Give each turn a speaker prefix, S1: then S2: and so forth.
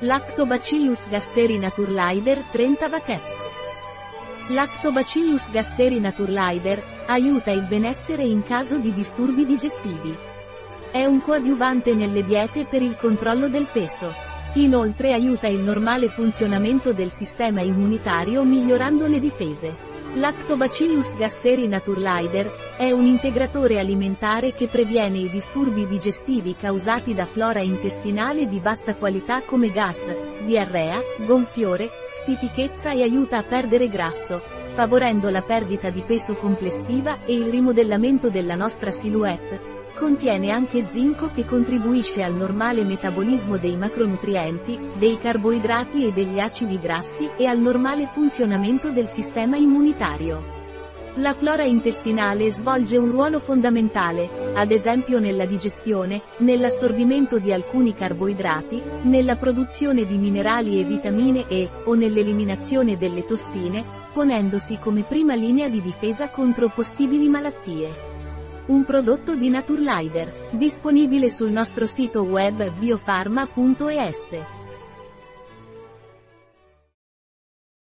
S1: Lactobacillus gasseri Naturlider 30 Vaceps. Lactobacillus gasseri Naturlider aiuta il benessere in caso di disturbi digestivi. È un coadiuvante nelle diete per il controllo del peso. Inoltre aiuta il normale funzionamento del sistema immunitario migliorando le difese. Lactobacillus gasseri Naturlider è un integratore alimentare che previene i disturbi digestivi causati da flora intestinale di bassa qualità come gas, diarrea, gonfiore, stitichezza e aiuta a perdere grasso, favorendo la perdita di peso complessiva e il rimodellamento della nostra silhouette, Contiene anche zinco che contribuisce al normale metabolismo dei macronutrienti, dei carboidrati e degli acidi grassi e al normale funzionamento del sistema immunitario. La flora intestinale svolge un ruolo fondamentale, ad esempio nella digestione, nell'assorbimento di alcuni carboidrati, nella produzione di minerali e vitamine E, o nell'eliminazione delle tossine, ponendosi come prima linea di difesa contro possibili malattie. Un prodotto di Naturlider, disponibile sul nostro sito web biofarma.es.